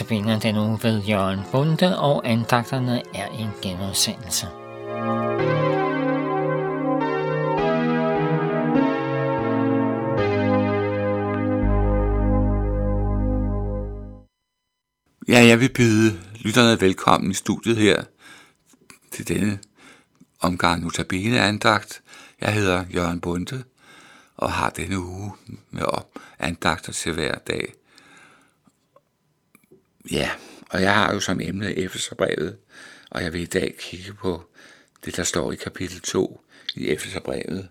notabene den uge ved Jørgen Bunde, og andagterne er en genudsendelse. Ja, jeg vil byde lytterne velkommen i studiet her til denne omgang notabene andagt. Jeg hedder Jørgen Bunde og har denne uge med andagter til hver dag. Ja, og jeg har jo som emne Efeserbrevet, og jeg vil i dag kigge på det, der står i kapitel 2 i Efeserbrevet.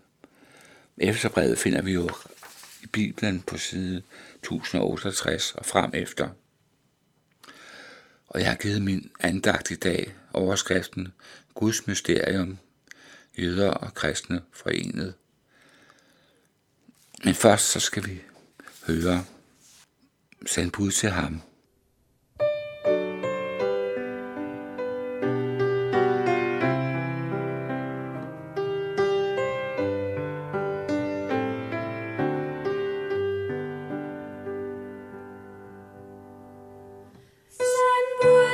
Efeserbrevet finder vi jo i Bibelen på side 1068 og frem efter. Og jeg har givet min andagt i dag overskriften Guds mysterium, jøder og kristne forenet. Men først så skal vi høre send bud til ham.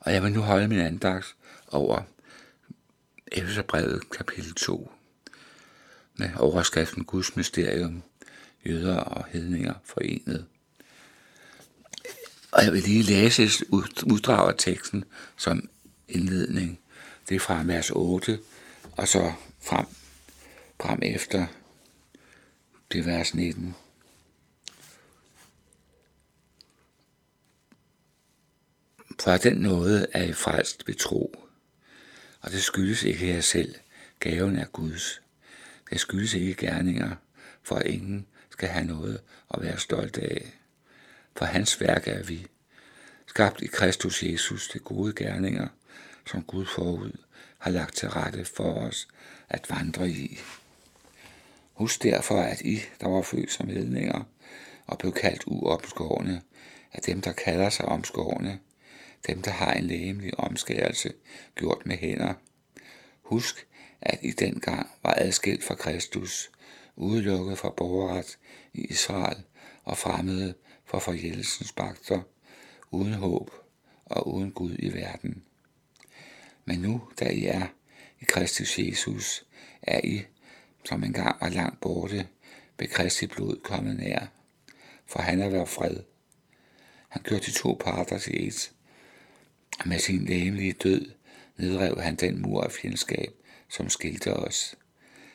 Og jeg vil nu holde min andagt over Efeserbrevet kapitel 2 med overskriften Guds mysterium, jøder og hedninger forenet. Og jeg vil lige læse et uddrag af teksten som indledning. Det er fra vers 8 og så frem, frem efter det vers 19. Fra den nåde er I frelst ved tro. Og det skyldes ikke jer selv. Gaven er Guds. Det skyldes ikke gerninger, for ingen skal have noget at være stolt af. For hans værk er vi, skabt i Kristus Jesus til gode gerninger, som Gud forud har lagt til rette for os at vandre i. Husk derfor, at I, der var født som hedninger og blev kaldt uopskårne, er dem, der kalder sig omskårne, dem der har en lægemlig omskærelse gjort med hænder. Husk, at I den gang var adskilt fra Kristus, udelukket fra borgerret i Israel og fremmede for forjældelsens bagter, uden håb og uden Gud i verden. Men nu, da I er i Kristus Jesus, er I, som engang var langt borte, ved Kristi blod kommet nær. For han er været fred. Han gjorde de to parter til et, med sin læmelige død nedrev han den mur af fjendskab, som skilte os.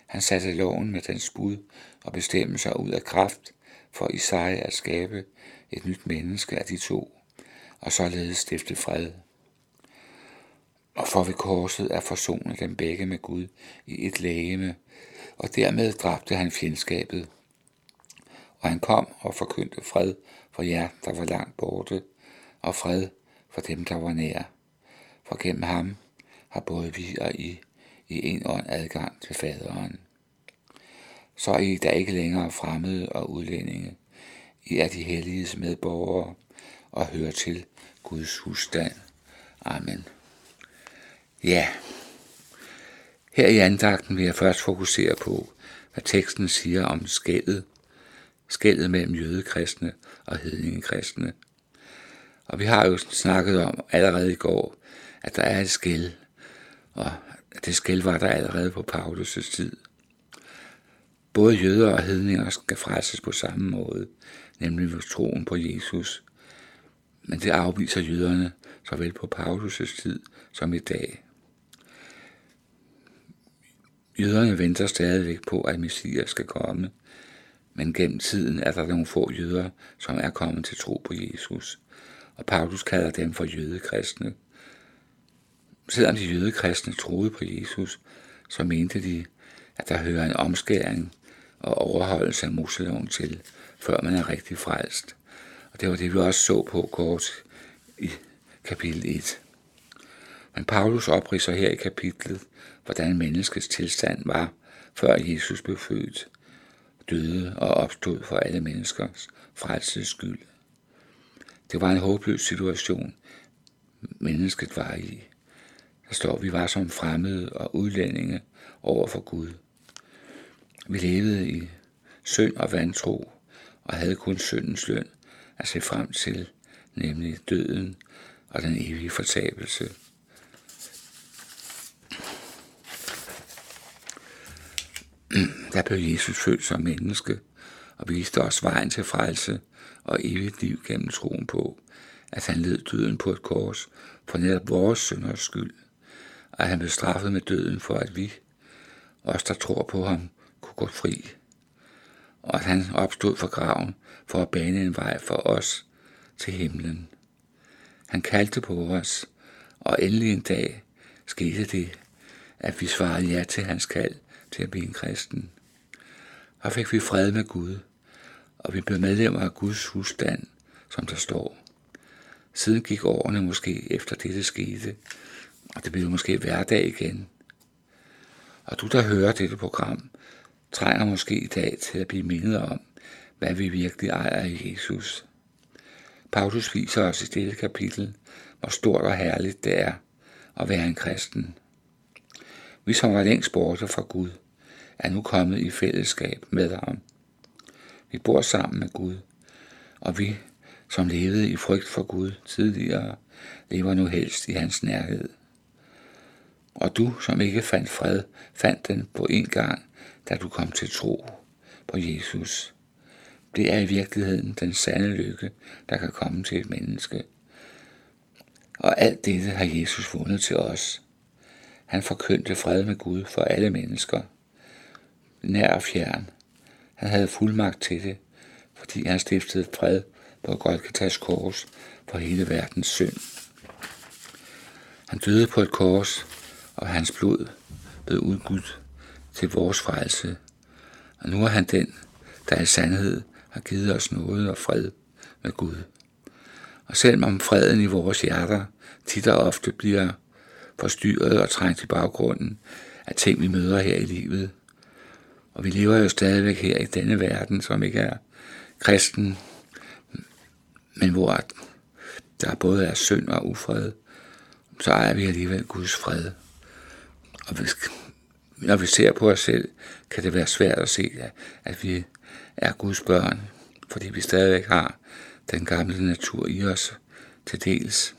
Han satte loven med dens bud og bestemmelser ud af kraft, for Isaiah at skabe et nyt menneske af de to, og således stifte fred. Og for ved korset at forsone dem begge med Gud i et lægeme, og dermed dræbte han fjendskabet. Og han kom og forkyndte fred for jer, der var langt borte, og fred for dem, der var nær. For gennem ham har både vi og I i en ånd adgang til faderen. Så er I da ikke længere fremmede og udlændinge. I er de helliges medborgere og hører til Guds husstand. Amen. Ja, her i andagten vil jeg først fokusere på, hvad teksten siger om skældet, skældet mellem jødekristne og hedningekristne. Og vi har jo snakket om allerede i går, at der er et skæld, og det skæld var der allerede på Paulus' tid. Både jøder og hedninger skal frelses på samme måde, nemlig ved troen på Jesus. Men det afviser jøderne såvel på Paulus' tid som i dag. Jøderne venter stadigvæk på, at Messias skal komme, men gennem tiden er der nogle få jøder, som er kommet til tro på Jesus, og Paulus kalder dem for jødekristne. Selvom de jødekristne troede på Jesus, så mente de, at der hører en omskæring og overholdelse af Moseloven til, før man er rigtig frelst. Og det var det, vi også så på kort i kapitel 1. Men Paulus opriser her i kapitlet, hvordan menneskets tilstand var, før Jesus blev født, døde og opstod for alle menneskers frelses skyld. Det var en håbløs situation, mennesket var i. Der står, vi var som fremmede og udlændinge over for Gud. Vi levede i synd og vantro og havde kun syndens løn at se frem til, nemlig døden og den evige fortabelse. Der blev Jesus født som menneske og viste os vejen til frelse og evigt liv gennem troen på, at han led døden på et kors for netop vores synders skyld, og at han blev straffet med døden for, at vi, os der tror på ham, kunne gå fri, og at han opstod fra graven for at bane en vej for os til himlen. Han kaldte på os, og endelig en dag skete det, at vi svarede ja til hans kald til at blive en kristen. Og fik vi fred med Gud, og vi blev medlemmer af Guds husstand, som der står. Siden gik årene måske efter dette skete, og det blev måske hverdag igen. Og du, der hører dette program, trænger måske i dag til at blive mindet om, hvad vi virkelig ejer i Jesus. Paulus viser os i dette kapitel, hvor stort og herligt det er at være en kristen. Vi som var længst borte fra Gud, er nu kommet i fællesskab med ham. Vi bor sammen med Gud, og vi, som levede i frygt for Gud tidligere, lever nu helst i hans nærhed. Og du, som ikke fandt fred, fandt den på en gang, da du kom til tro på Jesus. Det er i virkeligheden den sande lykke, der kan komme til et menneske. Og alt dette har Jesus vundet til os. Han forkyndte fred med Gud for alle mennesker, nær og fjern. Han havde fuldmagt til det, fordi han stiftede fred på Golgatas kors for hele verdens synd. Han døde på et kors, og hans blod blev udgudt til vores frelse. Og nu er han den, der i sandhed har givet os noget og fred med Gud. Og selvom freden i vores hjerter tit og ofte bliver forstyrret og trængt i baggrunden af ting, vi møder her i livet. Og vi lever jo stadigvæk her i denne verden, som ikke er kristen, men hvor der både er synd og ufred, så ejer vi alligevel Guds fred. Og hvis, når vi ser på os selv, kan det være svært at se, at vi er Guds børn, fordi vi stadigvæk har den gamle natur i os til dels,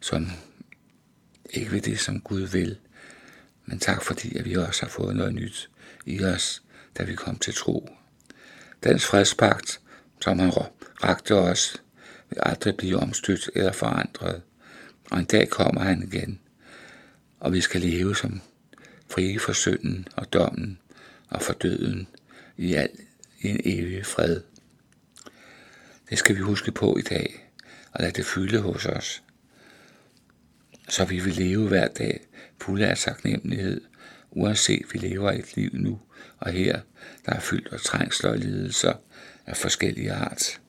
som Ikke ved det, som Gud vil, men tak fordi, at vi også har fået noget nyt i os, da vi kom til tro. Dens fredspagt, som han rakte os, vil aldrig blive omstødt eller forandret. Og en dag kommer han igen, og vi skal leve som frie for synden og dommen og for døden i, al, i en evig fred. Det skal vi huske på i dag, og lade det fylde hos os, så vi vil leve hver dag fulde af taknemmelighed, uanset vi lever et liv nu og her, der er fyldt af trængsler og lidelser af forskellige art.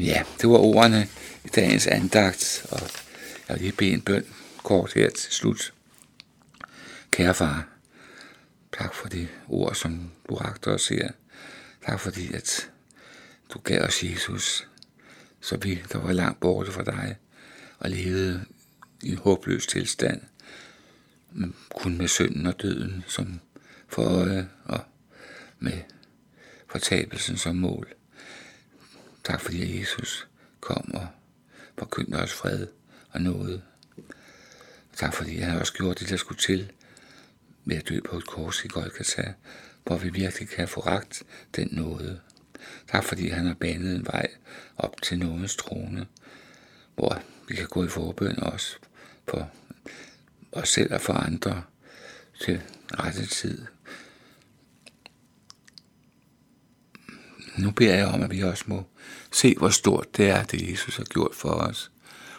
Ja, det var ordene i dagens andagt, og jeg vil lige bede en bøn kort her til slut. Kære far, tak for de ord, som du rakte os her. Tak fordi, at du gav os Jesus, så vi, der var langt borte fra dig, og levede i en håbløs tilstand, kun med synden og døden som for øje, og med fortabelsen som mål. Tak fordi Jesus kom og forkyndte os fred og noget. Tak fordi han også gjorde det, der skulle til ved at dø på et kors i Golgata, hvor vi virkelig kan få ragt den nåde. Tak fordi han har banet en vej op til nådens trone, hvor vi kan gå i forbøn også for os selv og for andre til rette tid. Nu beder jeg om, at vi også må se, hvor stort det er, det Jesus har gjort for os.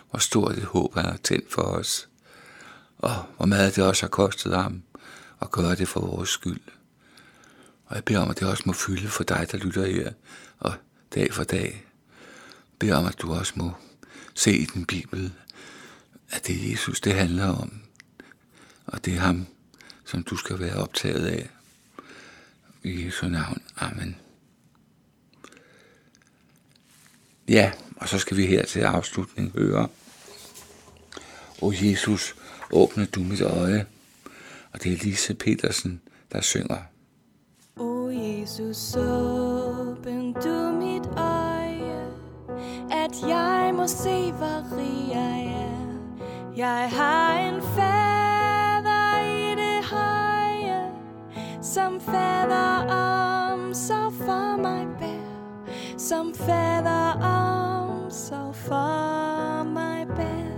Hvor stort det håb, han har tændt for os. Og hvor meget det også har kostet ham at gøre det for vores skyld. Og jeg beder om, at det også må fylde for dig, der lytter her, og dag for dag. Jeg beder om, at du også må se i den Bibel, at det er Jesus, det handler om. Og det er ham, som du skal være optaget af. I Jesu navn. Amen. Ja, og så skal vi her til afslutning høre. O Jesus, åbne du mit øje. Og det er Lise Petersen, der synger. O Jesus, åbn du mit øje, at jeg må se, hvor rig jeg er. Jeg har en færd som fader om så for mig bær, som fader om så for mig bær.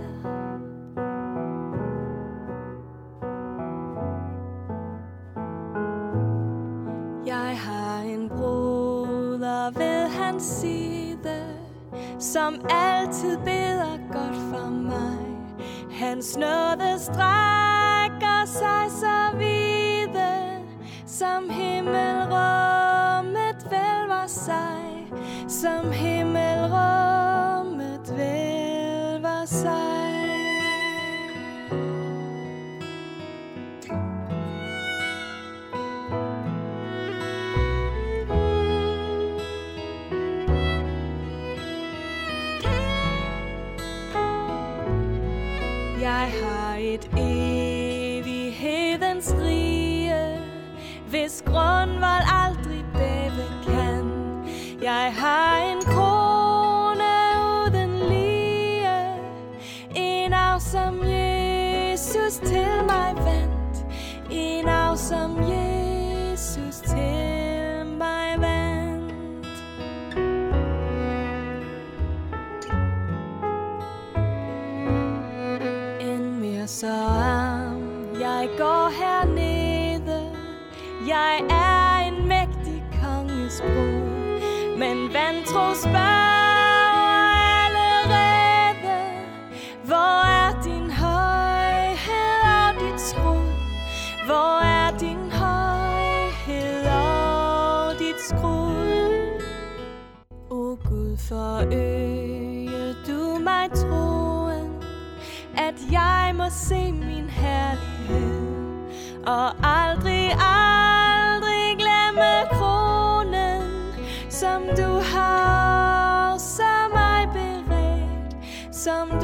Jeg har en broder ved hans side, som altid beder godt for mig. Hans nåde strækker sig som himmelrummet vælver sig, som himmelrummet vælver sig. Jeg har et evighedens hvis grundvold aldrig bæve kan. Jeg har en krone uden lige, en arv som Jesus til mig vandt, en arv som Jesus til mig vandt. end mere jeg er en mægtig konges bror, men vantro spørger allerede, hvor er din højhed og dit skrud? Hvor er din højhed og dit skrud? O Gud, forøge du mig troen, at jeg må se min herlighed, og aldrig, aldrig som